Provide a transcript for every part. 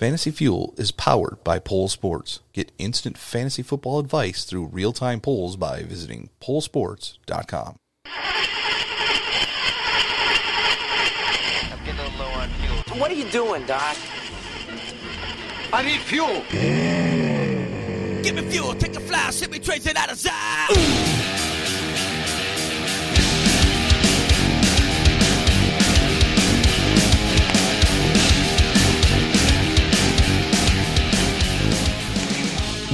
Fantasy Fuel is powered by Pole Sports. Get instant fantasy football advice through real time polls by visiting polesports.com. I'm getting a little low on fuel. What are you doing, Doc? I need fuel. Give me fuel, take a fly, send me trace it out of sight.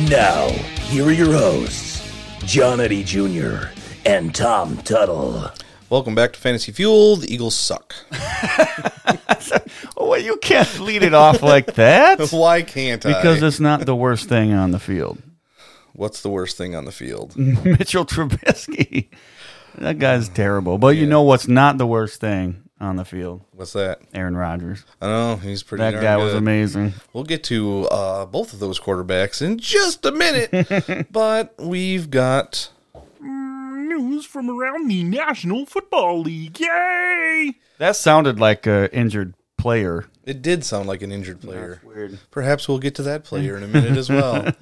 Now, here are your hosts, John Eddie Jr. and Tom Tuttle. Welcome back to Fantasy Fuel. The Eagles suck. Oh, well, you can't lead it off like that Why can't I? because it's not the worst thing on the field. What's the worst thing on the field? Mitchell Trubisky, that guy's terrible. But you know what's not the worst thing on the field? What's that? Aaron Rodgers. I know he's pretty. That darn guy was amazing. We'll get to uh, both of those quarterbacks in just a minute, but we've got News from around the National Football League. Yay! That sounded like an injured player. It did sound like an injured player. weird. Perhaps we'll get to that player in a minute as well.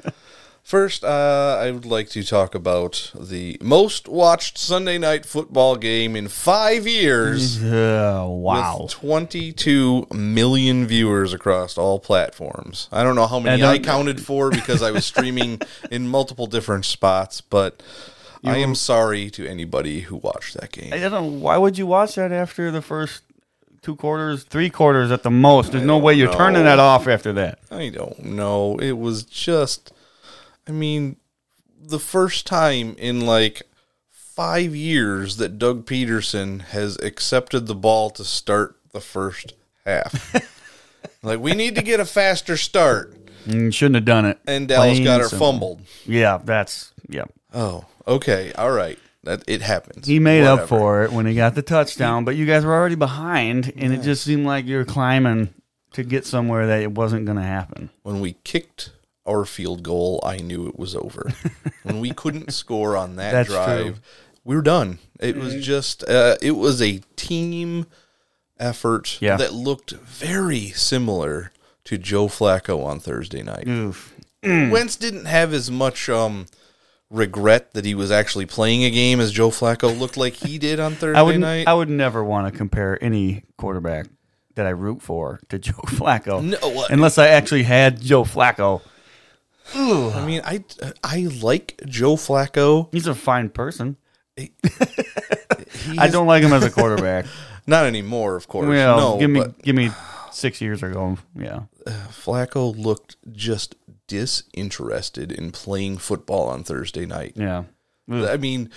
First, uh, I would like to talk about the most watched Sunday night football game in five years. Uh, wow. With 22 million viewers across all platforms. I don't know how many I counted for because I was streaming in multiple different spots, but I am sorry to anybody who watched that game. I don't know. Why would you watch that after the first two quarters, three quarters at the most? There's no way you're know. turning that off after that. I don't know. It was just, I mean, the first time in like five years that Doug Pederson has accepted the ball to start the first half. like, we need to get a faster start. Mm, shouldn't have done it. And Dallas Plain got her simple. fumbled. Yeah, that's yeah. Oh, okay. All right. That It happens. He made up for it when he got the touchdown, but you guys were already behind, and it just seemed like you were climbing to get somewhere that it wasn't going to happen. When we kicked our field goal, I knew it was over. when we couldn't score on that That's drive, true. we were done. It was just, uh, it was a team effort Yeah. that looked very similar to Joe Flacco on Thursday night. Oof. Wentz didn't have as much um, regret that he was actually playing a game as Joe Flacco looked like he did on Thursday I would night. I would never want to compare any quarterback that I root for to Joe Flacco, No, what- unless I actually had Joe Flacco. I mean, I I like Joe Flacco. He's a fine person. He I don't like him as a quarterback. Not anymore, of course. well, no, give me but give me six years ago. Yeah, Flacco looked just disinterested in playing football on Thursday night. yeah. I mean,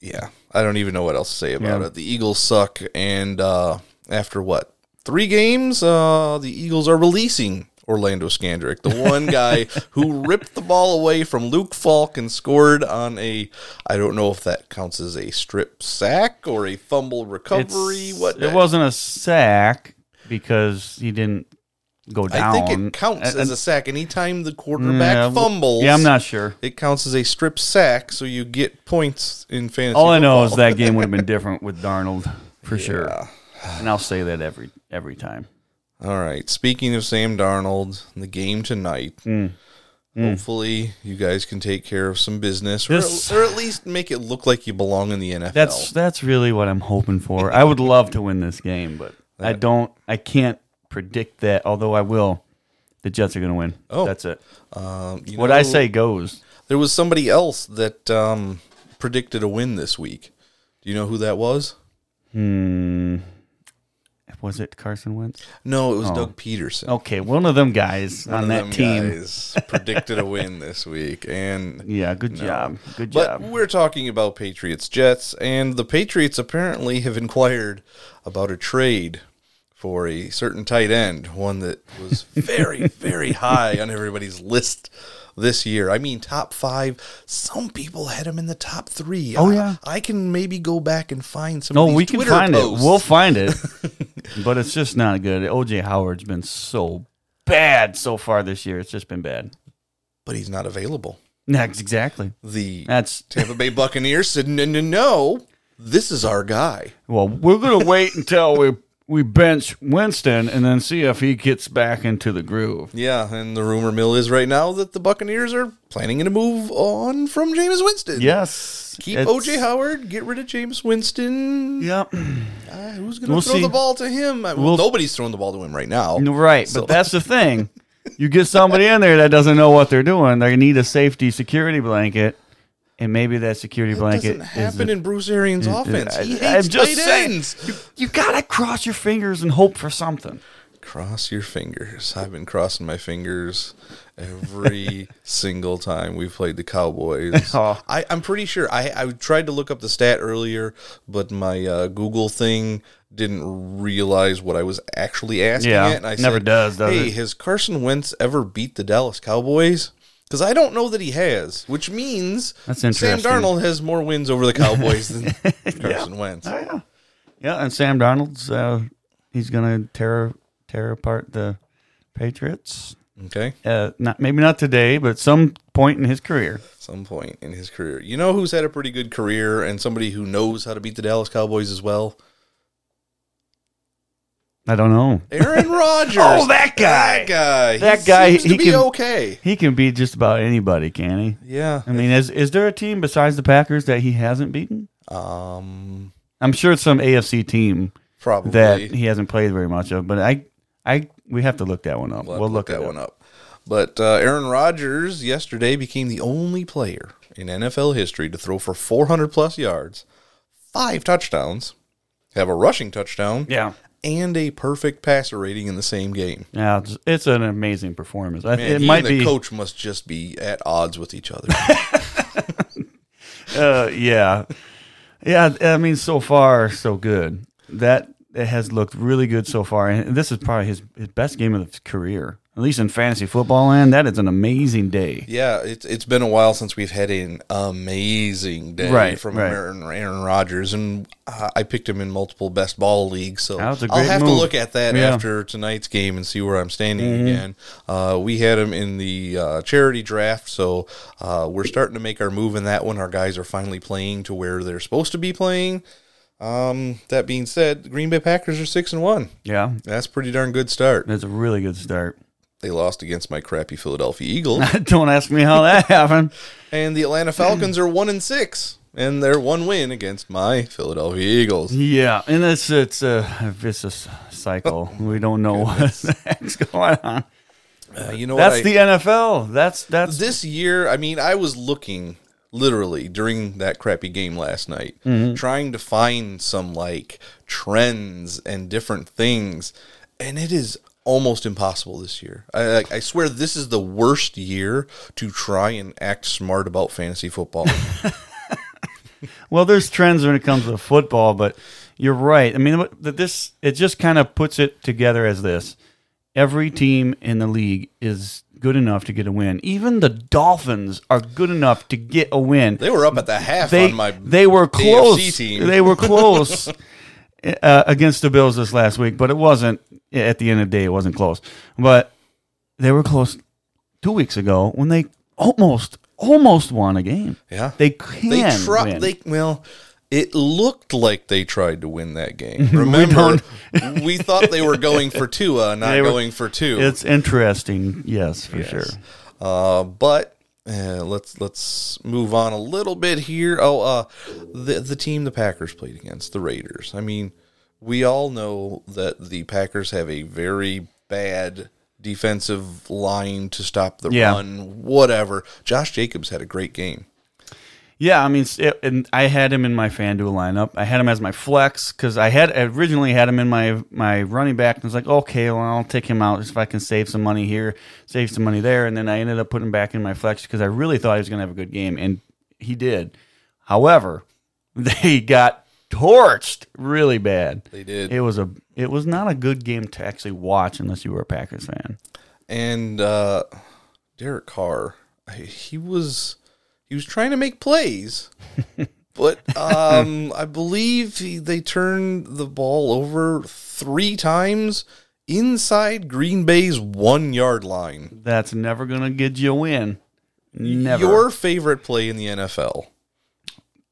yeah, I don't even know what else to say about Yeah. it. The Eagles suck, and uh, after what three games, uh, the Eagles are releasing Orlando Scandrick, the one guy who ripped the ball away from Luke Falk and scored on a. I don't know if that counts as a strip sack or a fumble recovery. It's- what It wasn't a sack because he didn't go down. I think it counts as a sack. Anytime the quarterback Yeah, fumbles, Yeah, I'm not sure. It counts as a strip sack, so you get points in fantasy. All I know is that game would have been different with Darnold for Yeah. sure, and I'll say that every every time. All right. Speaking of Sam Darnold, the game tonight. Mm. Hopefully, you guys can take care of some business, or, This- or at least make it look like you belong in the NFL. That's that's really what I'm hoping for. I would love to win this game, but I don't. I can't predict that. Although I will. The Jets are going to win. Oh. that's it. um, you What I say goes. There was somebody else that um, predicted a win this week. Do you know who that was? Hmm. Was it Carson Wentz? No, it was Oh. Doug Pederson. Okay, one of them guys One on of that them team. guys predicted a win this week, and Yeah, good No. job. Good But job. we're talking about Patriots Jets, and the Patriots apparently have inquired about a trade for a certain tight end, one that was very, very high on everybody's list this year. I mean, top five. Some people had him in the top three. Oh, I- yeah. I, can maybe go back and find some. No, we can Twitter find posts. it. We'll find it. but it's just not good. OJ Howard's been so bad so far this year. It's just been bad. but he's not available. That's exactly. The That's Tampa Bay Buccaneers said, "No, no, no. This is our guy." well, we're gonna wait until we we bench Winston and then see if he gets back into the groove. Yeah, and the rumor mill is right now that the Buccaneers are planning to move on from Jameis Winston. Yes. Keep OJ Howard, get rid of Jameis Winston. Yep. Uh, who's going to We'll throw see. the ball to him? Uh, Well, We'll- nobody's throwing the ball to him right now. Right, So- but that's the thing. You get somebody in there that doesn't know what they're doing. They need a safety security blanket, and maybe that security That blanket doesn't happen is in Bruce Arians' offense. He hates I'm just tight saying. ends. you gotta cross your fingers and hope for something. Cross your fingers. I've been crossing my fingers every single time we've played the Cowboys. Oh. I, I'm pretty sure. I, I tried to look up the stat earlier, but my uh, Google thing didn't realize what I was actually asking. Yeah, it, and I never said, does, does Hey, it?" has Carson Wentz ever beat the Dallas Cowboys? Because I don't know that he has, which means That's Sam interesting. Darnold has more wins over the Cowboys than Carson Wentz. Oh yeah, yeah. And Sam Darnold's uh, he's gonna tear tear apart the Patriots. Okay. Uh, not maybe not today, but some point in his career. some point in his career. You know who's had a pretty good career and somebody who knows how to beat the Dallas Cowboys as well? I don't know. Aaron Rodgers. Oh, that guy. That guy. That he guy, Seems to he be can- okay. He can beat just about anybody, can he? Yeah. I mean, is is there a team besides the Packers that he hasn't beaten? Um. I'm sure it's some AFC team Probably. that he hasn't played very much of, but I, I, we have to look that one up. We'll, We'll, to look that one up. But uh, Aaron Rodgers yesterday became the only player in NFL history to throw for 400 plus yards, five touchdowns, have a rushing touchdown, Yeah, and a perfect passer rating in the same game. yeah, it's, it's an amazing performance. I, Man, it he might and the be, coach must just be at odds with each other. uh, yeah, yeah. I mean, so far so good. That it has looked really good so far, and this is probably his, his best game of his career, at least in fantasy football land. That is an amazing day. Yeah, it's it's been a while since we've had an amazing day Right, from right. Aaron, Aaron Rodgers, and I picked him in multiple best ball leagues. So That was a I'll have to look at that Yeah. Mm-hmm. after tonight's game and see where I'm standing again. Uh, we had him in the uh, charity draft, so uh, we're starting to make our move in that one. Our guys are finally playing to where they're supposed to be playing. Um, that being said, the Green Bay Packers are six and one. Yeah, That's a pretty darn good start. that's a really good start. They lost against my crappy Philadelphia Eagles. Don't ask me how that happened. And the Atlanta Falcons are one and six, and they're one win against my Philadelphia Eagles. Yeah, and it's it's a vicious cycle. we don't know what the going on. Uh, you know That's what? the NFL. That's that's this year. I mean, I was looking literally during that crappy game last night, Mm-hmm. trying to find some like trends and different things, and it is almost impossible this year. I like, I swear this is the worst year to try and act smart about fantasy football. well. There's trends when it comes to football, but you're right. I mean, that this it just kind of puts it together as this: every team in the league is good enough to get a win. Even the Dolphins are good enough to get a win. they were up at the half they on my they were close. team. They were close uh, against the Bills this last week, but it wasn't. At the end of the day, it wasn't close. But they were close two weeks ago when they almost almost won a game. yeah They can they. They well, it looked like they tried to win that game. Remember, we, thought they were going for Tua, not were- going for two. it's interesting, yes, for sure. Uh, but uh, let's let's move on a little bit here. Oh, uh, the the team the Packers played against the Raiders. I mean, we all know that the Packers have a very bad defensive line to stop the Yeah. run. Whatever. Josh Jacobs had a great game. Yeah, I mean, it, and I had him in my FanDuel lineup. I had him as my flex because I had originally had him in my my running back. And I was like, okay, well, I'll take him out if I can save some money here, save some money there. And then I ended up putting him back in my flex because I really thought he was going to have a good game, and he did. However, they got torched really bad. They did. It was a it was not a good game to actually watch unless you were a Packers fan. and uh, Derek Carr, he was he was trying to make plays, but um, I believe he, they turned the ball over three times inside Green Bay's one yard line. That's never going to get you a win. Never. Your favorite play in the NFL?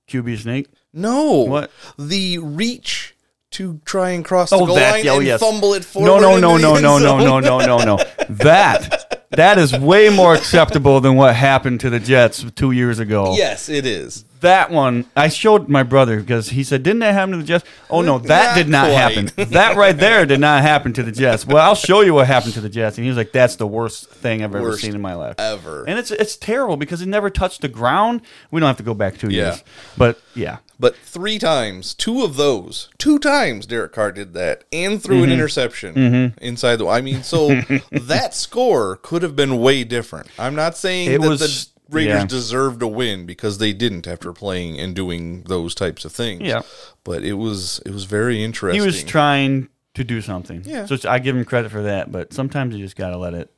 QB snake. No, What? the reach to try and cross the Oh, goal that- line oh, and yes. fumble it forward. No, no, no, no, no, no, no, no, no, no. That that is way more acceptable than what happened to the Jets two years ago. Yes, it is. That one I showed my brother because he said, "Didn't that happen to the Jets?" Oh no, that Not did not quite. happen. That right there did not happen to the Jets. Well, I'll show you what happened to the Jets, and he was like, "That's the worst thing I've ever seen in my life ever. And it's it's terrible because it never touched the ground. We don't have to go back two Yeah. years, but yeah, But three times, two of those, two times Derek Carr did that and threw Mm-hmm. an interception inside the. I mean, so that score could have been way different. I'm not saying It that was- the Raiders yeah. deserved a win because they didn't after playing and doing those types of things. Yeah. but it was it was very interesting. he was trying to do something. Yeah. So I give him credit for that, but sometimes you just got to let it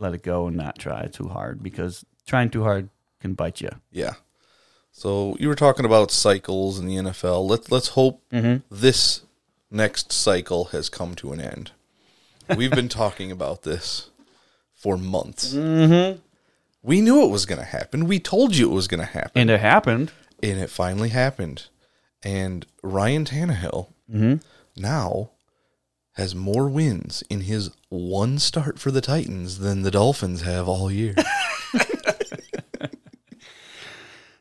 let it go and not try too hard because trying too hard can bite you. Yeah. So you were talking about cycles in the NFL. Let's let's hope Mm-hmm. this next cycle has come to an end. We've been talking about this for months. Mm-hmm. We knew it was going to happen. We told you it was going to happen, And it happened. and it finally happened. And Ryan Tannehill now has more wins in his one start for the Titans than the Dolphins have all year.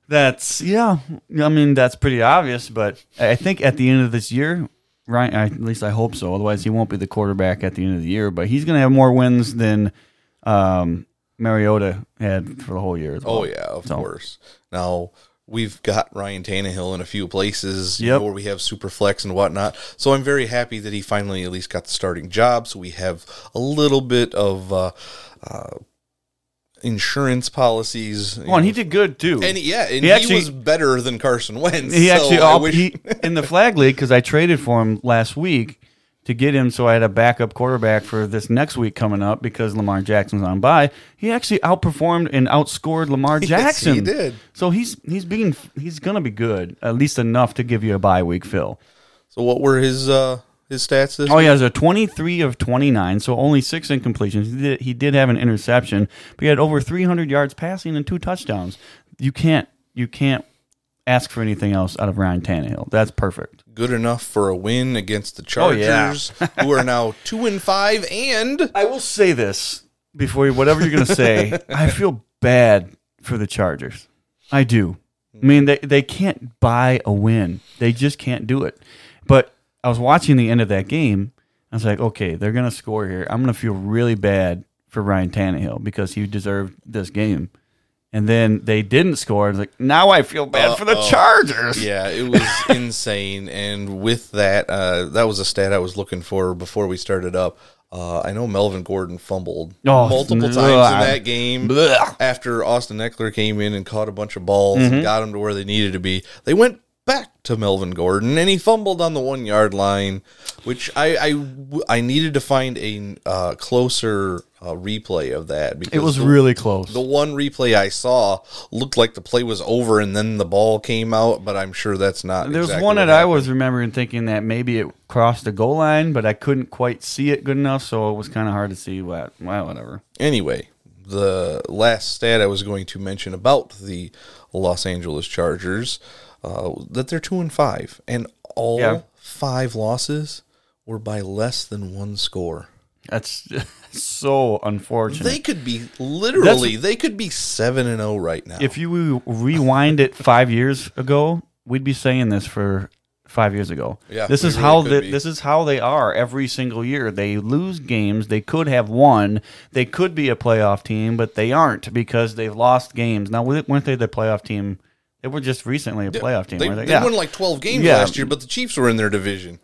That's yeah. I mean that's pretty obvious, but I think at the end of this year, Ryan. At least I hope so. Otherwise, he won't be the quarterback at the end of the year. But he's going to have more wins than um, Mariota had for the whole year. Well. Oh yeah, of So- course. Now we've got Ryan Tannehill in a few places you Yep. know, where we have super flex and whatnot. So I'm very happy that he finally at least got the starting job. So we have a little bit of uh, uh, insurance policies. Oh, and he did good too. And yeah, and He he, actually- was better than Carson Wentz. he so actually wish- he, in the flag league because I traded for him last week to get him so I had a backup quarterback for this next week coming up because Lamar Jackson's on bye. He actually outperformed and outscored Lamar Yes, Jackson. he did. So he's he's being he's gonna be good at least enough to give you a bye week, Phil. So what were his uh, his stats this Oh it was a twenty-three of twenty-nine, so only six incompletions. He did, he did have an interception, but he had over three hundred yards passing and two touchdowns. You can't you can't ask for anything else out of Ryan Tannehill. That's perfect. Good enough for a win against the Chargers, Oh, yeah. Who are now two and five, and I will say this before you, whatever you're going to say. I feel bad for the Chargers. I do. I mean, they they can't buy a win. They just can't do it. But I was watching the end of that game. I was like, okay, they're going to score here. I'm going to feel really bad for Ryan Tannehill because he deserved this game. And then they didn't score. I was like, now I feel bad for the Chargers. Yeah, it was insane. And with that, uh, that was a stat I was looking for before we started up. Uh, I know Melvin Gordon fumbled Oh, multiple times in that game after Austin Ekeler came in and caught a bunch of balls Mm-hmm. and got them to where they needed to be. They went back to Melvin Gordon and he fumbled on the one yard line, which I I, I needed to find a uh, closer uh, replay of that because It was the- really close. the one replay I saw looked like the play was over and then the ball came out, but I'm sure that's not. There's exactly one that I happened. was remembering thinking that maybe it crossed the goal line, but I couldn't quite see it good enough, so it was kind of hard to see what. Well, whatever. Anyway, the last stat I was going to mention about the Los Angeles Chargers uh, that they're two and five, and all Yeah. five losses were by less than one score. That's so unfortunate. They could be literally they could be seven and zero right now. if you rewind it five years ago, we'd be saying this for five years ago. Yeah, this is really how the, this is how they are every single year. They lose games. They could have won. They could be a playoff team, but they aren't because they've lost games. Now, weren't they the playoff team? They were just recently a playoff team. they, weren't they yeah. won like twelve games Yeah. last year, but the Chiefs were in their division.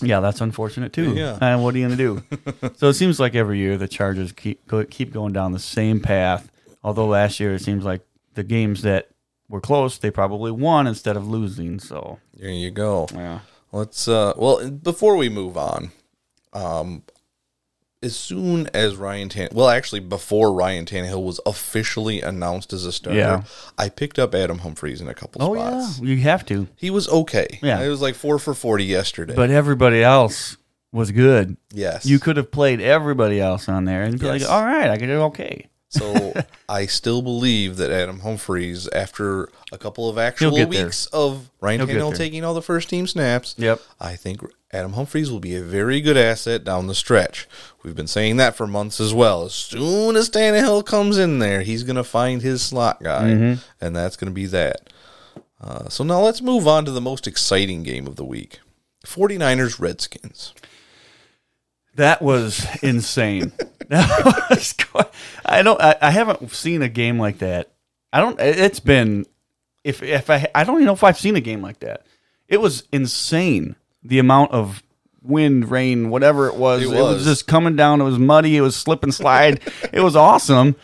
Yeah, that's unfortunate too. Yeah. And what are you going to do? so it seems like every year the Chargers keep go, keep going down the same path. Although last year it seems like the games that were close, they probably won instead of losing. So There you go. yeah, Let's uh well before we move on, um as soon as Ryan Tan well actually before Ryan Tannehill was officially announced as a starter, Yeah. I picked up Adam Humphries in a couple oh spots. yeah, you have to. He was okay. Yeah. It was like four for forty yesterday. But everybody else was good. yes. You could have played everybody else on there and be Yes. like, all right, I could do okay. So I still believe that Adam Humphries, after a couple of actual get there. weeks of Ryan He'll get Tannehill there. taking all the first team snaps, Yep. I think Adam Humphries will be a very good asset down the stretch. We've been saying that for months as well. As soon as Tannehill comes in there, he's going to find his slot guy, Mm-hmm. and that's going to be that. Uh, so now let's move on to the most exciting game of the week 49ers Redskins. That was insane. That was quite- I don't. I, I haven't seen a game like that. I don't. It's been. If if I I don't even know if I've seen a game like that. It was insane. The amount of wind, rain, whatever it was. It It was, was. just coming down. It was muddy. It was slip and slide. it was awesome.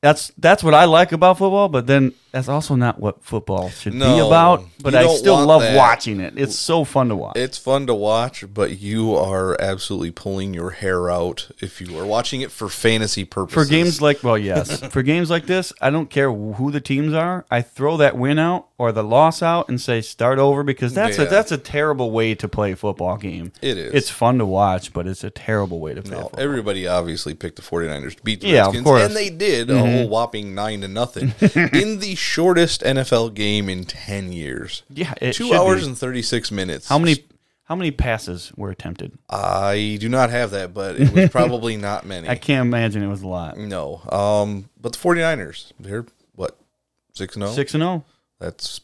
That's that's what I like about football. But then that's also not what football should be about. But I still love that. watching it. It's so fun to watch. It's fun to watch, but you are absolutely pulling your hair out if you are watching it for fantasy purposes. For games like, well, yes, for games like this, I don't care who the teams are. I throw that win out or the loss out and say start over because that's Yeah. a that's a terrible way to play a football game. It is. It's fun to watch, but it's a terrible way to play. No, football. everybody obviously picked the 49ers to beat the Yeah, of Redskins, course. Mm-hmm. and they did a whole whopping 9 to nothing in the shortest NFL game in 10 years. yeah, it 2 hours be. and 36 minutes. how many how many passes were attempted? I do not have that, but it was probably not many. I can't imagine it was a lot. No. Um, but the 49ers, they're what? 6 0? Six and zero. That's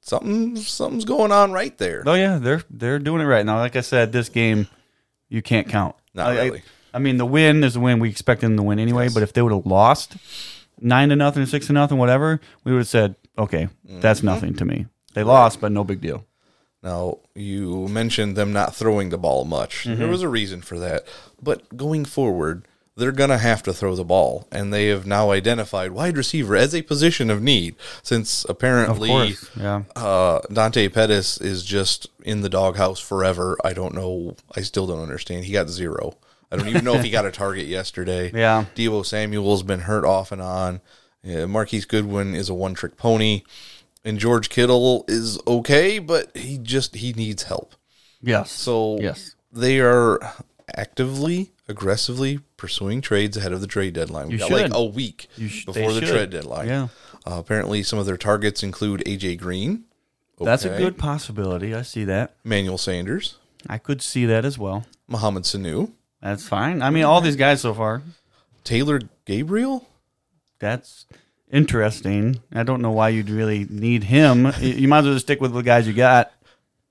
something something's going on right there. Oh yeah, they're they're doing it right now. Like I said, this game you can't count. Not I, I- really. I, mean, the win is the win. We expect them to win anyway. But if they would have lost nine to nothing, six to nothing, whatever, we would have said, okay, that's Mm-hmm. nothing to me. They lost, but no big deal. Now, you mentioned them not throwing the ball much. Mm-hmm. There was a reason for that. But going forward, they're going to have to throw the ball. And they have now identified wide receiver as a position of need since apparently course, yeah. uh, Dante Pettis is just in the doghouse forever. I don't know. I still don't understand. He got zero. I don't even know if he got a target yesterday. Yeah. Deebo Samuel's been hurt off and on. Yeah, Marquise Goodwin is a one trick pony. And George Kittle is okay, but he just he needs help. Yes. So yes, they are actively, aggressively pursuing trades ahead of the trade deadline. We You got like a week sh- before the should. trade deadline. Yeah. Uh, apparently, some of their targets include AJ Green. that's a good possibility. I see that. Manuel Sanders, I could see that as well. Mohamed Sanu, That's fine. I mean, all these guys so far. Taylor Gabriel. That's interesting. I don't know why you'd really need him. You- might as well just stick with the guys you got.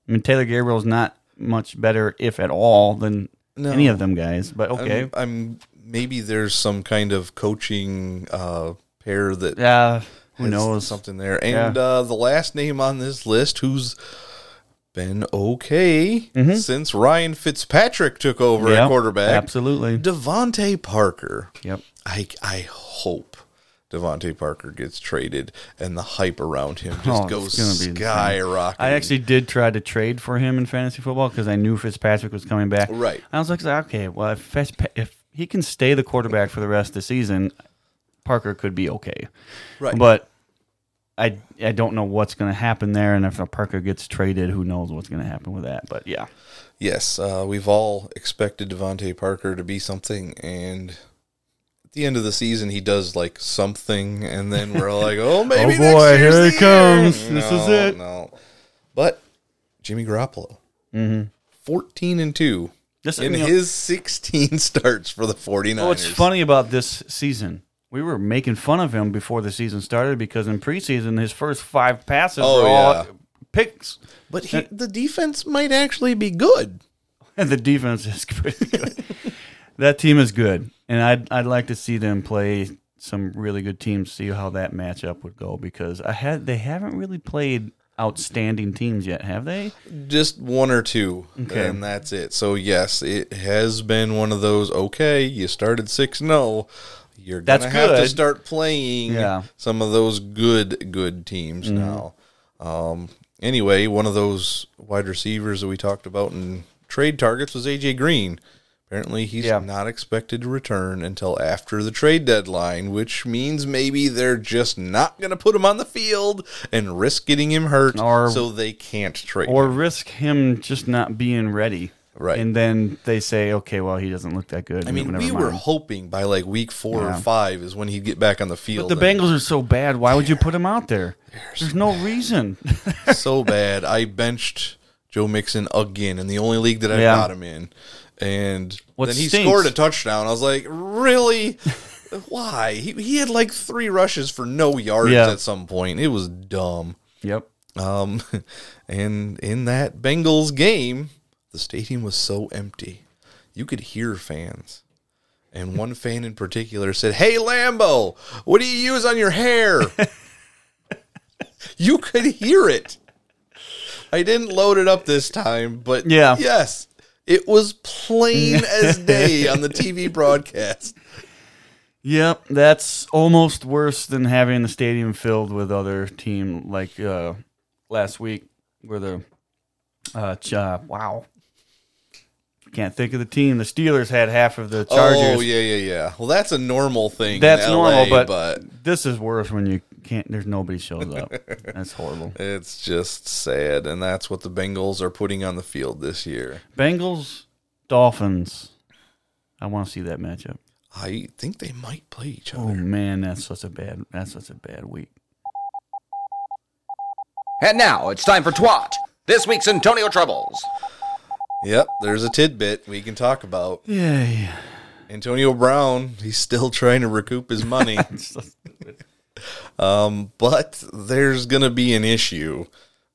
I mean, Taylor Gabriel's not much better, if at all, than No. any of them guys. But okay, I'm, I'm maybe there's some kind of coaching uh, pair that yeah, who knows? something there. And uh, the last name on this list, who's been okay since Ryan Fitzpatrick took over Mm-hmm. Yep, at quarterback, absolutely. DeVante Parker. Yep. I I hope DeVante Parker gets traded and the hype around him just Oh, goes it's gonna be insane. skyrocketing. I actually did try to trade for him in fantasy football because I knew Fitzpatrick was coming back. Right. I was like, okay, well, if if he can stay the quarterback for the rest of the season, Parker could be okay. right, But I I don't know what's going to happen there, and if Parker gets traded, who knows what's going to happen with that? But yeah, yes, uh, we've all expected DeVante Parker to be something, and at the end of the season, he does like something, and then we're like, "Oh, maybe Oh, boy, here he comes. year." This is it. No, but Jimmy Garoppolo, mm-hmm. fourteen and two This in you know, his sixteen starts for the 49ers. Oh, what's funny about this season? We were making fun of him before the season started because in preseason his first five passes Oh, were all yeah. picks, but he, the defense might actually be good. and the defense is pretty good. that team is good, and I'd I'd like to see them play some really good teams. See how that matchup would go because I had they haven't really played outstanding teams yet, have they? just one or two, Okay. and that's it. So yes, it has been one of those. Okay, you started six six zero. Oh, You're gonna That's have to start playing Yeah. Mm-hmm. some of those good good teams now. Um, anyway, one of those wide receivers that we talked about in trade targets was AJ Green. Apparently, he's Yeah. not expected to return until after the trade deadline, which means maybe they're just not going to put him on the field and risk getting him hurt, Or- so they can't trade Or him. risk him just not being ready. Right. And then they say, okay, well, he doesn't look that good. I mean, we were hoping by like week four Yeah. or five is when he'd get back on the field. But the Bengals are so bad. Why would you put him out there? There's no reason. so bad. I benched Joe Mixon again in the only league that I Yeah. got him in, and What then he stinks- scored a touchdown. I was like, really? Why? He he had like three rushes for no yards Yeah. at some point. It was dumb. yep. Um, and in that Bengals game, the stadium was so empty, you could hear fans. And one fan in particular said, "Hey Lambo, what do you use on your hair?" you could hear it. I didn't load it up this time, but Yeah. yes, it was plain as day on the TV broadcast. Yep, that's almost worse than having the stadium filled with other team like uh, last week, where the uh, ch- uh, wow, can't think of the team. The Steelers had half of the Chargers. Oh yeah, yeah, yeah. Well, that's a normal thing. in That's LA, normal, but, but, this is worse when you can't. There's nobody shows up. that's horrible. It's just sad, and that's what the Bengals are putting on the field this year. Bengals, Dolphins. I want to see that matchup. I think they might play each other. Oh other. man, that's such a bad. That's such a bad week. And now it's time for Twat, this week's Antonio Troubles. Yep, there's a tidbit we can talk about. Yay! Antonio Brown, he's still trying to recoup his money, um, but there's going to be an issue.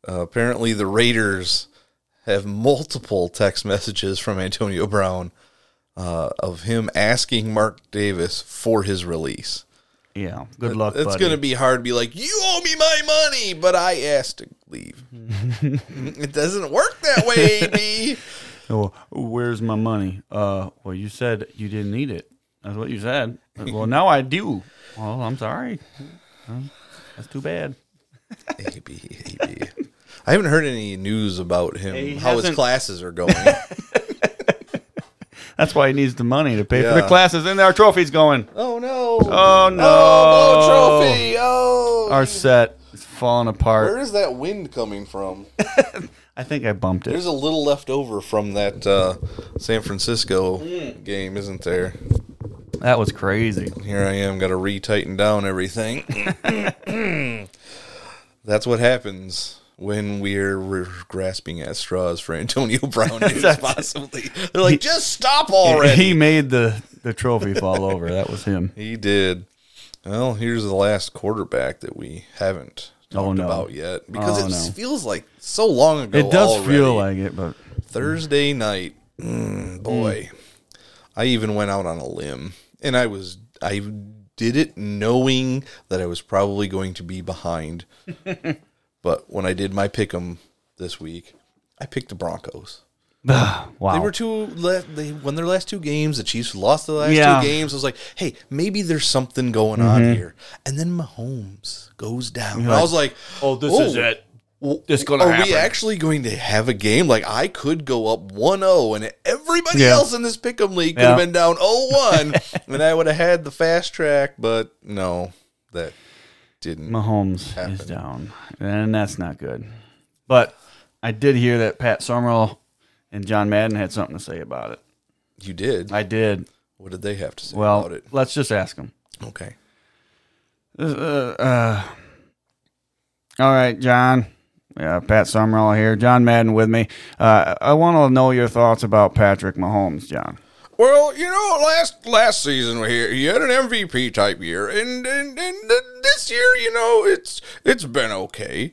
Uh, apparently, the Raiders have multiple text messages from Antonio Brown uh, of him asking Mark Davis for his release. Yeah. Good luck. It's buddy. going to be hard to be like, you owe me my money, but I asked to leave. it doesn't work that way, AB. Oh, where's my money? Uh, well, you said you didn't need it. That's what you said. well, now I do. Well, I'm sorry. That's too bad. AB, AB. I haven't heard any news about him, He how his hasn't- classes are going. That's why he needs the money to pay for the classes and our trophies going. oh, no. Oh no! Oh, blow trophy. Oh. Our set is falling apart. Where is that wind coming from? I think I bumped it. There's a little left over from that uh, San Francisco game, isn't there? That was crazy. Here I am, got to re-tighten down everything. That's what happens when we're, we're grasping at straws for Antonio Brown Possibly, They're like, just stop already. He made the the trophy fall over. That was him. He did. Well, here's the last quarterback that we haven't talked Oh, no. about yet because Oh, it no. feels like so long ago. It does already. feel like it, but Thursday night. Mm, boy, I even went out on a limb, and I was I did it knowing that I was probably going to be behind. but when I did my pick 'em this week, I picked the Broncos. wow. They were two. le- They won their last two games. The Chiefs lost the last Yeah. Mm-hmm. two games. I was like, hey, maybe there's something going on here. And then Mahomes goes down. And I was like, oh, this is it. well, This gonna are happen. we actually going to have a game? Like I could go up 1-0 and everybody Yeah. else in this pick'em league could Yeah. have been down 0-1 and I would have had the fast track, but no, that didn't. Mahomes happen. is down, and that's not good. But I did hear that Pat Summerall and John Madden had something to say about it. You did. I did. what did they have to say Well, about it? let's just ask him. Okay. Uh, uh, all right, John. Yeah, Pat Summerall here. John Madden with me. Uh, I want to know your thoughts about Patrick Mahomes, John. Well, you know, last last season he, he had an MVP type year, and, and and this year, you know, it's it's been okay.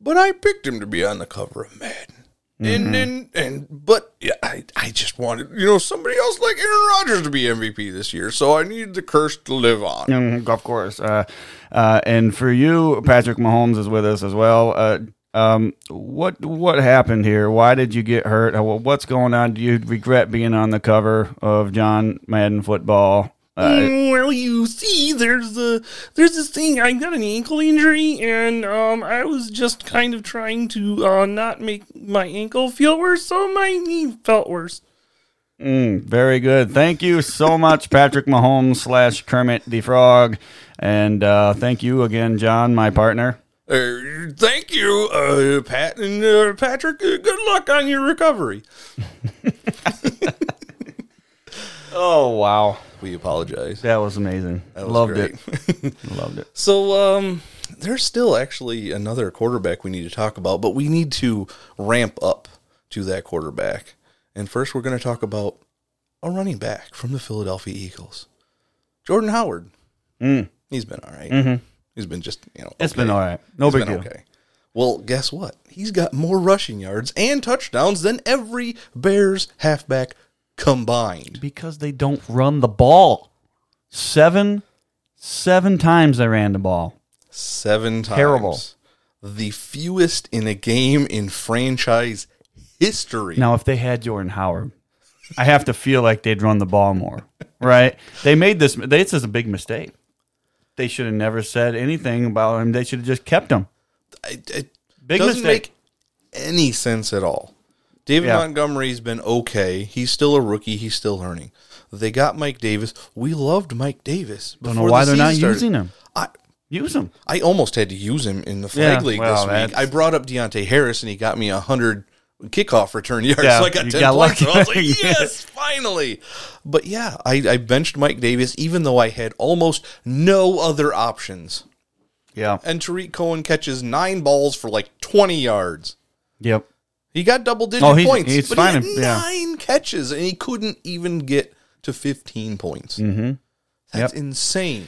But I picked him to be on the cover of Madden, and and and but yeah, I I just wanted you know somebody else like Aaron Rodgers to be MVP this year, so I needed the curse to live on. Mm, of course. Uh, uh, and for you, Patrick Mahomes is with us as well. Uh, um, what what happened here? Why did you get hurt? What's going on? Do you regret being on the cover of John Madden Football? Uh, well, you see, there's a there's this thing. I got an ankle injury, and um, I was just kind of trying to uh, not make my ankle feel worse, so my knee felt worse. Mm, very good. Thank you so much, Patrick Mahomes slash Kermit the Frog, and uh, thank you again, John, my partner. Uh, thank you, uh, Pat and uh, Patrick. Uh, good luck on your recovery. Oh wow, We apologize. that was amazing. That was Loved great. it. Loved it. So, um, there's still actually another quarterback we need to talk about, but we need to ramp up to that quarterback. And first, we're going to talk about a running back from the Philadelphia Eagles, Jordan Howard. He's been all right. He's been just you know. Mm. Mm-hmm. It's okay. been all right. No He's big deal. Okay. Well, guess what? He's got more rushing yards and touchdowns than every Bears halfback combined. Because they don't run the ball. Seven, seven times they ran the ball. Seven times. Terrible. The fewest in a game in franchise history. Now, if they had Jordan Howard, I have to feel like they'd run the ball more, right? They made this. This is a big mistake. They should have never said anything about him. They should have just kept him. it, it Big doesn't mistake. make any sense at all. David Yeah. Montgomery's been okay. He's still a rookie. He's still learning. They got Mike Davis. We loved Mike Davis. Don't know why the they're not started. using him. I Use him. I almost had to use him in the flag Yeah, league well, this week. I brought up Deonte Harris and he got me a hundred kickoff return yards. Yeah, so I got ten got points. I was like, yes, finally. But yeah, I, I benched Mike Davis even though I had almost no other options. Yeah. And Tarik Cohen catches nine balls for like twenty yards. Yep. He got double digit Oh, he's- points, he's but fine, he had yeah. nine catches and he couldn't even get to fifteen points. Mm-hmm. That's Yep. insane.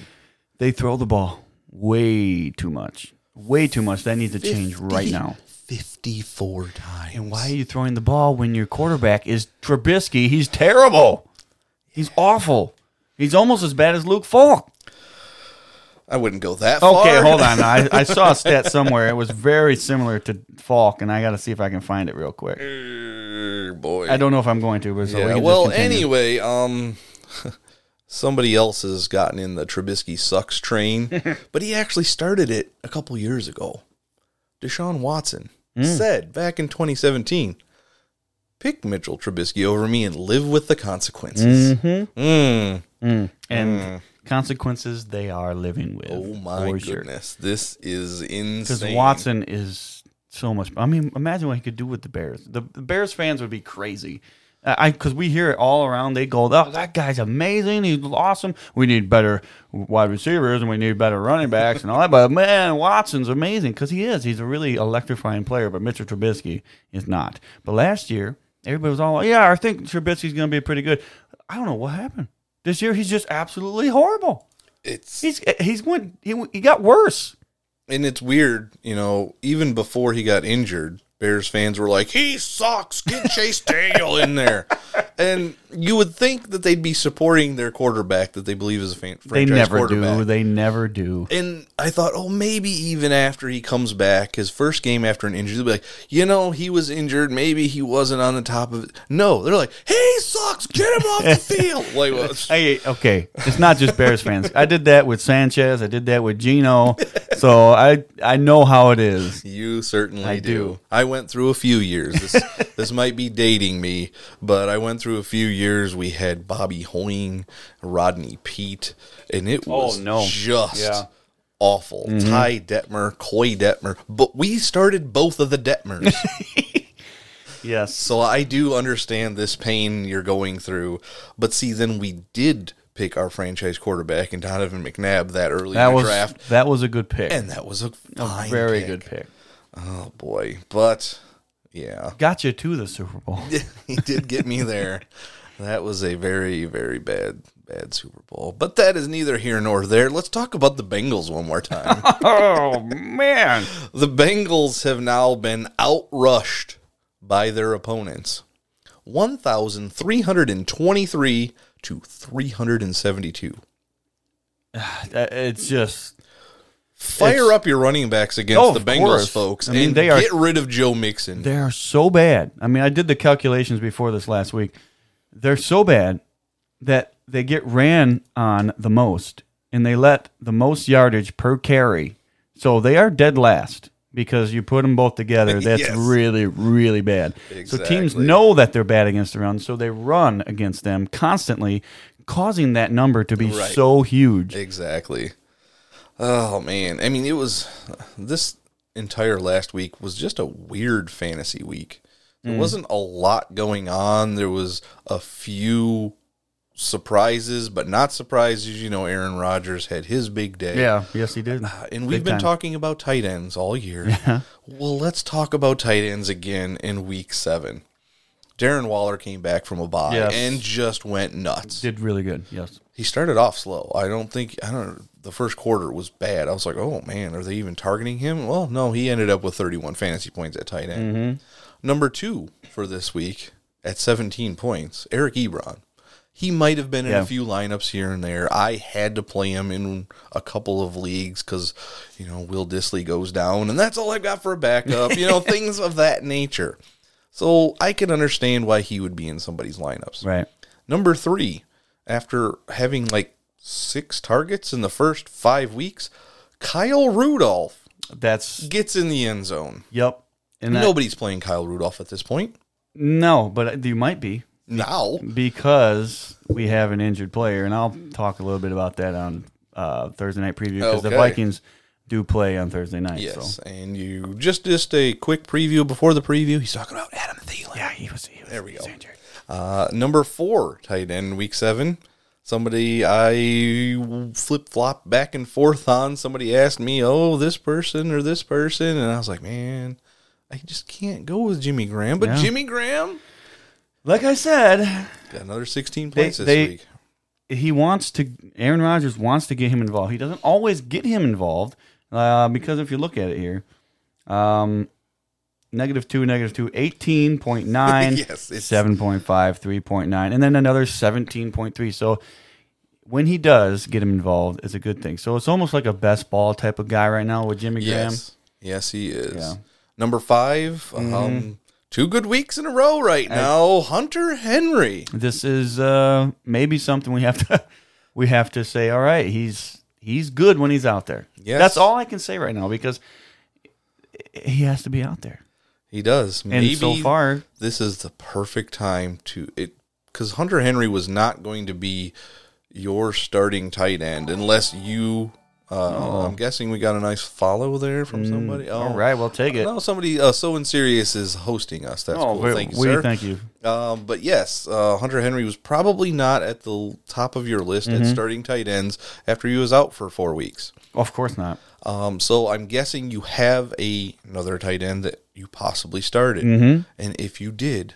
They throw the ball way too much. Way too much. That needs to change right now. Fifty-four times. And why are you throwing the ball when your quarterback is Trubisky? He's terrible. He's awful. He's almost as bad as Luke Falk. I wouldn't go that far. Okay, hold on. I, I saw a stat somewhere. It was very similar to Falk, and I got to see if I can find it real quick. Er, boy. I don't know if I'm going to, but so Yeah. just Well, anyway, um, somebody else has gotten in the Trubisky sucks train, but he actually started it a couple years ago. Deshaun Watson Hmm. said back in 2017, "Pick Mitchell Trubisky over me and live with the consequences." Mm. and consequences they are living with. Oh my for sure. goodness, this is insane. Because. Watson is so much. I mean, imagine what he could do with the Bears. The, the Bears fans would be crazy. I because we hear it all around. They go, "Oh, that guy's amazing. He's awesome. We need better wide receivers and we need better running backs and all that." But man, Watson's amazing because he is. He's a really electrifying player. But Mitchell Trubisky is not. But last year, everybody was all, "Yeah, I think Trubisky's going to be pretty good." I don't know what happened. This year, he's just absolutely horrible. it's He's he's went he, he got worse. and it's weird, you know, even before he got injured, Bears fans were like, he sucks. Get Chase Daniel in there. And you would think that they'd be supporting their quarterback that they believe is a fan, They never quarterback. do. They never do. and I thought, oh, maybe even after he comes back, his first game after an injury, they'll be like, you know, he was injured. Maybe he wasn't on the top of it. No, they're like, he sucks. Get him off the field. Like, well, Hey, okay, it's not just Bears fans. I did that with Sanchez. I did that with Geno. So I I know how it is. You certainly I do. do. I went through a few years. This, this might be dating me, but I went through a few years. We had Bobby Hoying, Rodney Peete, and it was Oh, no. just Yeah. Mm-hmm. awful. Ty Detmer, Koy Detmer, but we started both of the Detmers. Yes. so I do understand this pain you're going through. But see, then we did pick our franchise quarterback and Donovan McNabb that early That in the was draft, that was a good pick. and that was a, a very pick. good pick. Oh boy, but yeah. Got you to the Super Bowl. he did get me there. That was a very, very bad, bad Super Bowl. But that is neither here nor there. Let's talk about the Bengals one more time. oh man. the Bengals have now been outrushed by their opponents 1,323 to 372. Uh, It's just Fire It's- up your running backs against Oh, the Bengals, course. folks, I mean, and they are- get rid of Joe Mixon. they are so bad. I mean, I did the calculations before this last week. They're so bad that they get ran on the most and they let the most yardage per carry. So they are dead last because you put them both together. That's Yes. really, really bad. So teams know that they're bad against the run, so they run against them constantly, causing that number to be Right. so huge. Exactly. Oh man, I mean, it was this entire last week was just a weird fantasy week. There mm. wasn't a lot going on. There was a few surprises, but not surprises. You know, Aaron Rodgers had his big day. Yeah, yes, he did. Uh, and we've been time. talking about tight ends all year. Well, let's talk about tight ends again in week seven. Darren Waller came back from a bye Yes. and just went nuts. Did really good. Yes. He started off slow. I don't think I don't. The first quarter was bad. I was like, oh man, are they even targeting him? Well, no. He ended up with 31 fantasy points at tight end. Mm-hmm. Number two for this week at 17 points, Eric Ebron. He might have been in Yeah. a few lineups here and there. I had to play him in a couple of leagues because, you know, Will Dissly goes down, and that's all I've got for a backup. you know, things of that nature. So I can understand why he would be in somebody's lineups. Right. Number three, after having like six targets in the first five weeks, Kyle Rudolph That's gets in the end zone. yep. And that, Nobody's playing Kyle Rudolph at this point. no, but you might be Now, because we have an injured player, and I'll talk a little bit about that on uh, Thursday night preview because the Vikings do play on Thursday night. yes, So. and you just just a quick preview before the preview. He's talking about Adam Thielen. Yeah, he was. He was There we go. injured. Uh, number four, tight end, week seven. Somebody I flip flop back and forth on. Somebody asked me, "Oh, this person or this person," and I was like, "Man, I just can't go with Jimmy Graham." But Yeah. Jimmy Graham Like I said, got another 16 points this they- week. he wants to. Aaron Rodgers wants to get him involved. He doesn't always get him involved uh, because if you look at it here, um, negative two, negative two, 18.9, Yes, it's- 7.5, 3.9, and then another 17.3. So when he does get him involved, it's a good thing. So it's almost like a best ball type of guy right now with Jimmy Graham. Yes, yes, he is. Yeah. Number 5 um, two good weeks in a row right now. Hunter Henry. This is uh, maybe something we have to we have to say. All right, he's he's good when he's out there. Yes. That's all I can say right now because he has to be out there. He does. And Maybe so far, this is the perfect time to it because Hunter Henry was not going to be your starting tight end unless you. Uh, I'm guessing we got a nice follow there from somebody. Oh, Mm, all right, we'll take it. No, somebody uh, so in serious is hosting us. That's oh, cool. we, Thank you, we sir. thank you. Um, but yes, uh, Hunter Henry was probably not at the top of your list Mm-hmm. at starting tight ends after he was out for four weeks. Of course not. Um, so I'm guessing you have a another tight end that you possibly started, Mm-hmm. and if you did,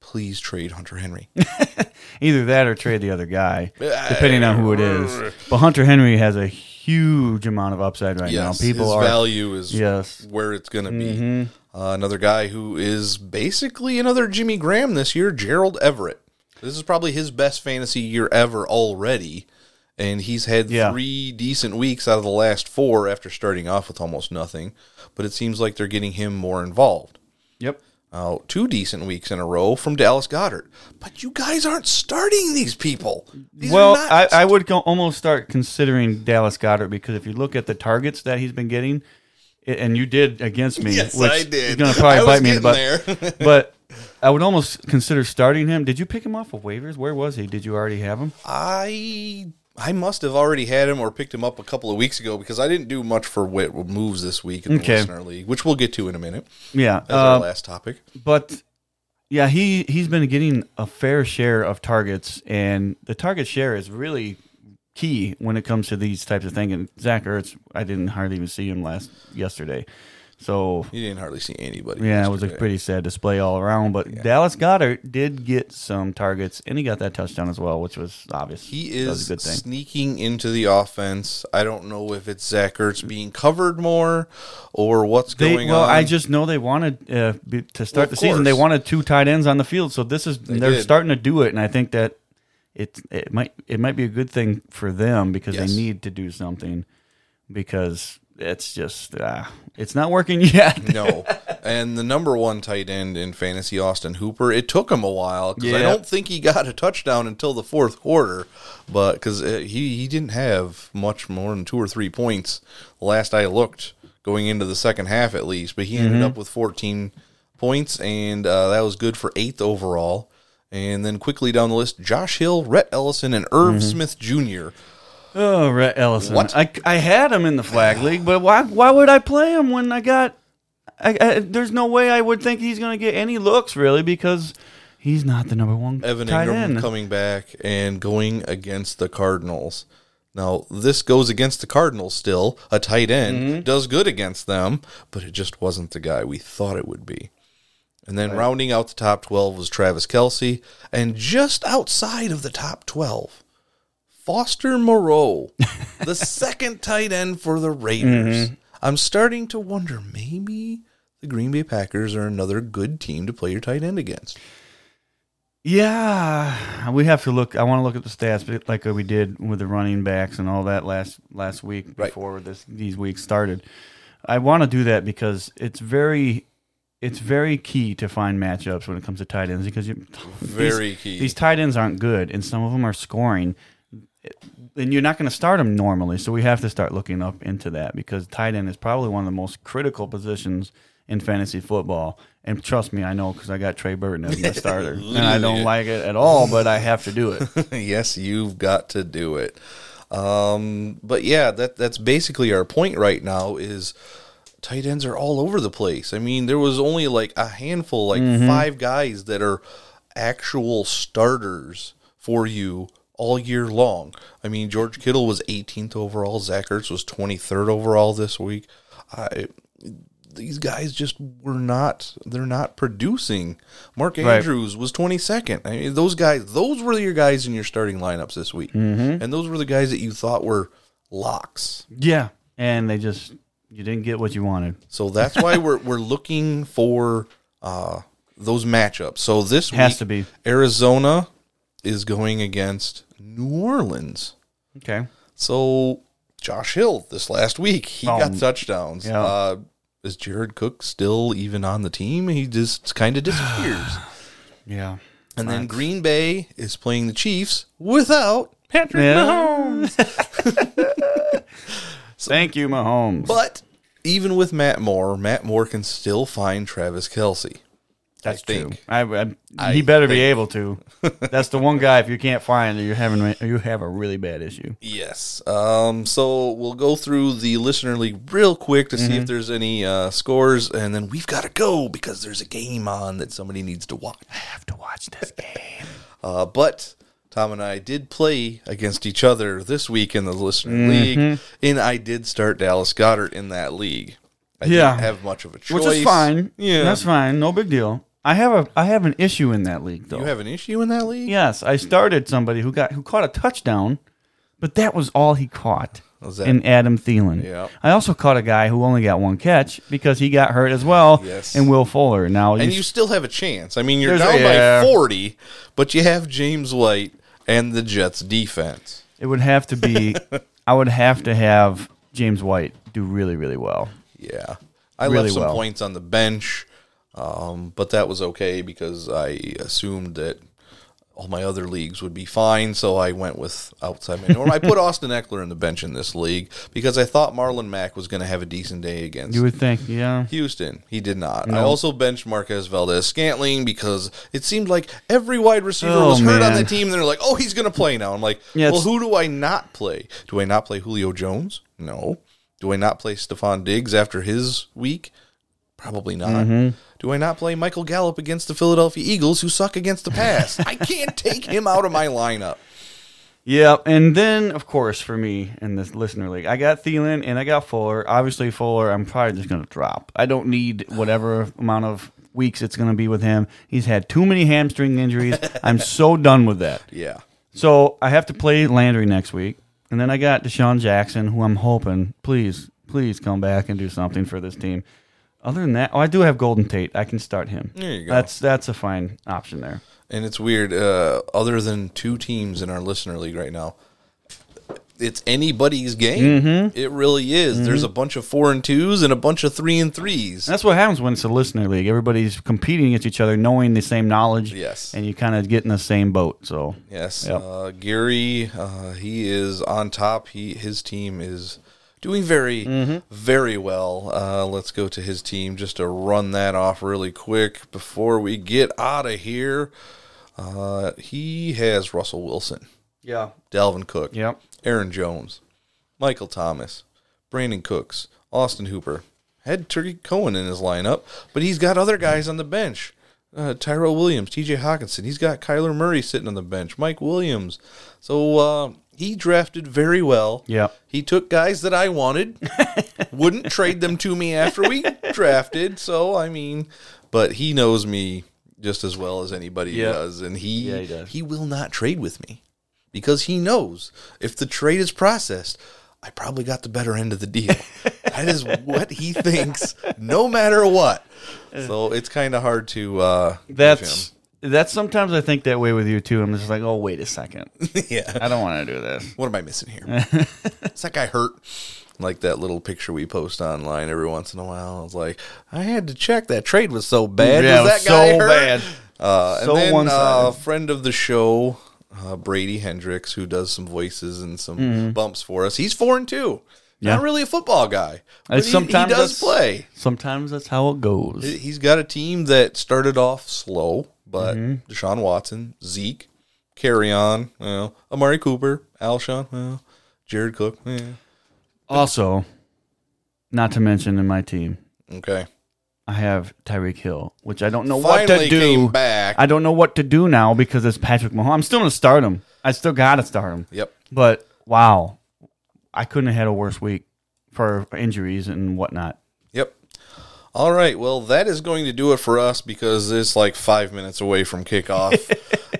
please trade Hunter Henry. Either that or trade the other guy, depending on who it is. But Hunter Henry has a huge amount of upside right yes, now. People his are value is Yes. Mm-hmm. where it's going to be. Uh, another guy who is basically another Jimmy Graham this year, Gerald Everett. This is probably his best fantasy year ever already. And he's had Yeah. three decent weeks out of the last four after starting off with almost nothing. But it seems like they're getting him more involved. Yep. Uh, two decent weeks in a row from Dallas Goedert. But you guys aren't starting these people. These well, I, I would go, almost start considering Dallas Goedert because if you look at the targets that he's been getting, and you did against me, Yes, which I did. going to probably bite me in the butt. but I would almost consider starting him. Did you pick him off of waivers? Where was he? Did you already have him? I I must have already had him or picked him up a couple of weeks ago because I didn't do much for wi- moves this week in the Okay. listener league, which we'll get to in a minute. Yeah, As our uh, last topic. but yeah, he he's been getting a fair share of targets, and the target share is really key when it comes to these types of things. And Zach Ertz, I didn't hardly even see him last yesterday, so You didn't hardly see anybody. yeah, it was a pretty sad display all around. But Dallas Goedert did get some targets, and he got that touchdown as well, which was obvious. He is a good thing. sneaking into the offense. I don't know if it's Zach Ertz being covered more or what's They, going well, on. Well, I just know they wanted uh, to start Well, the season. They wanted two tight ends on the field, so this is They are starting to do it, and I think that it it might it might be a good thing for them because Yes. they need to do something because it's just uh, it's not working yet. no. And the number one tight end in fantasy, Austin Hooper, it took him a while because I don't think he got a touchdown until the fourth quarter. But because he, he didn't have much more than two or three points last I looked going into the second half at least. But he ended Mm-hmm. up with 14 points, and uh, that was good for eighth overall. And then quickly down the list, Josh Hill, Rhett Ellison, and Irv Mm-hmm. Smith Jr. Oh, Rhett Ellison. What? I, I had him in the flag league, but why why would I play him when I got? I, I, there's no way I would think he's going to get any looks really because he's not the number one Evan tight Engram end. coming back and going against the Cardinals. Now, this goes against the Cardinals still. A tight end Mm-hmm. does good against them, but it just wasn't the guy we thought it would be. And then rounding out the top 12 was Travis Kelce. And just outside of the top 12, Foster Moreau, the second tight end for the Raiders. Mm-hmm. I'm starting to wonder maybe the Green Bay Packers are another good team to play your tight end against. Yeah, we have to look. I want to look at the stats, but like we did with the running backs and all that last last week Right. before this these weeks started. I want to do that because it's very it's very key to find matchups when it comes to tight ends because you, Very these, key. These tight ends aren't good, and some of them are scoring. And you're not going to start them normally, so we have to start looking up into that because tight end is probably one of the most critical positions in fantasy football. And trust me, I know because I got Trey Burton as my starter, and I don't like it at all, but I have to do it. yes, you've got to do it. Um, but yeah, that that's basically our point right now is tight ends are all over the place. I mean, there was only like a handful, like five guys that are actual starters for you all year long. I mean, George Kittle was 18th overall. Zach Ertz was 23rd overall this week. I, these guys just were not they're not producing. Mark Right. Andrews was 22nd. I mean those guys those were your guys in your starting lineups this week. Mm-hmm. And those were the guys that you thought were locks. Yeah, and they just you didn't get what you wanted. So that's why we're we're looking for uh those matchups. So this Has week to be. Arizona is going against New Orleans. Okay. So Josh Hill this last week he Oh, got touchdowns. yeah. Uh, is Jared Cook still even on the team? He just kind of disappears. Yeah. and then Green Bay is playing the Chiefs without Patrick Yeah. Mahomes. Thank you, Mahomes. But even with Matt Moore, Matt Moore can still find Travis Kelce. That's I think. true. I, I, I he better be able to. That's the one guy. If you can't find, you're having you have a really bad issue. Yes. Um, so we'll go through the listener league real quick to see if there's any uh, scores, and then we've got to go because there's a game on that somebody needs to watch. I have to watch this game. Uh, but Tom and I did play against each other this week in the listener league, and I did start Dallas Goedert in that league. I Yeah. didn't have much of a choice. Which is fine. Yeah. That's fine. No big deal. I have a I have an issue in that league though. You have an issue in that league? yes, I started somebody who got who caught a touchdown, but that was all he caught. Was that- in Adam Thielen. Yeah. I also caught a guy who only got one catch because he got hurt as well. Yes. And Will Fuller. Now and you, you still have a chance. I mean, you're down yeah. by 40, but you have James White and the Jets defense. it would have to be I would have to have James White do really, really well. Yeah. I Really left some well. points on the bench, um, but that was okay because I assumed that all my other leagues would be fine, so I went with outside my norm. I put Austin Ekeler in the bench in this league because I thought Marlon Mack was going to have a decent day against You would think, yeah. Houston. He did not. I also benched Marquez Valdes-Scantling because it seemed like every wide receiver Oh, was hurt on the team. And they're like, oh, he's going to play now. I'm like, Yeah, well, who do I not play? Do I not play Julio Jones? No. Do I not play Stefon Diggs after his week? Probably not. Mm-hmm. Do I not play Michael Gallup against the Philadelphia Eagles who suck against the pass? I can't take him out of my lineup. Yeah, and then of course for me in this listener league, I got Thielen and I got Fuller. Obviously, Fuller, I'm probably just going to drop. I don't need whatever amount of weeks it's going to be with him. He's had too many hamstring injuries. I'm so done with that. Yeah. So I have to play Landry next week, and then I got DeSean Jackson, who I'm hoping, please, please come back and do something for this team. Other than that, oh, I do have Golden Tate. I can start him. There you go. That's that's a fine option there. And it's weird. Uh, other than two teams in our listener league right now, it's anybody's game. Mm-hmm. It really is. There's a bunch of four and twos and a bunch of three and threes. That's what happens when it's a listener league. Everybody's competing against each other, knowing the same knowledge. Yes. And you kind of get in the same boat. So Yes, Yep. uh, Gary, uh, he is on top. He his team is doing very Mm-hmm. very well. Uh, let's go to his team just to run that off really quick before we get out of here. Uh, he has Russell Wilson, yeah, Dalvin Cook, yep, Aaron Jones, Michael Thomas, Brandin Cooks, Austin Hooper. Had Tarik Cohen in his lineup, but he's got other guys on the bench. Uh, Tyrell Williams, TJ Hockenson. He's got Kyler Murray sitting on the bench, Mike Williams. So uh, he drafted very well. Yeah. He took guys that I wanted, wouldn't trade them to me after we drafted. So, I mean, but he knows me just as well as anybody Yeah. does. And he, Yeah, he does. he will not trade with me because he knows if the trade is processed, I probably got the better end of the deal. that is what he thinks, no matter what. So it's kind of hard to. Uh, That's that's sometimes I think that way with you too. I'm just like, oh wait a second, yeah. I don't want to do this. What am I missing here? is that guy hurt? Like that little picture we post online every once in a while. I was like, I had to check. That trade was so bad. Yeah, was that guy so hurt? bad. Uh, and So then uh, one-sided. friend of the show, uh, Brady Hendricks, who does some voices and some bumps for us. He's four and two. Mm-hmm. Yeah. Not really a football guy, but And he, he sometimes does that's- play. Sometimes that's how it goes. He's got a team that started off slow, but Mm-hmm. Deshaun Watson, Zeke, Kerryon, well, Amari Cooper, Alshon, well, Jared Cook. Yeah. Also, not to mention in my team, Okay. I have Tyreek Hill, which I don't know Finally what to do. back. I don't know what to do now because it's Patrick Mahomes. I'm still going to start him. I still got to start him. Yep. But wow, I couldn't have had a worse week for injuries and whatnot. All right. Well, that is going to do it for us because it's like five minutes away from kickoff,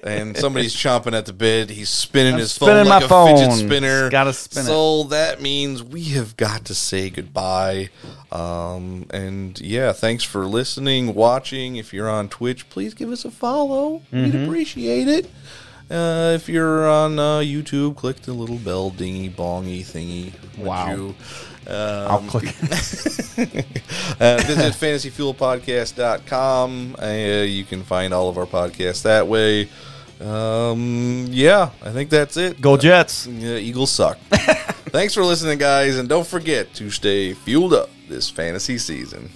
and somebody's chomping at the bit. He's spinning I'm his phone spinning like my a phone. fidget spinner. Gotta spin it. so that means we have got to say goodbye. Um, and yeah, thanks for listening, watching. If you're on Twitch, please give us a follow. We'd Mm-hmm. appreciate it. Uh, if you're on uh, YouTube, click the little bell dingy bongy thingy. Wow. you? I'll click. Uh, visit fantasyfuelpodcast.com. Uh, you can find all of our podcasts that way. Um, yeah, I think that's it. Go Jets. Yeah, Eagles suck. Thanks for listening, guys, and don't forget to stay fueled up this fantasy season.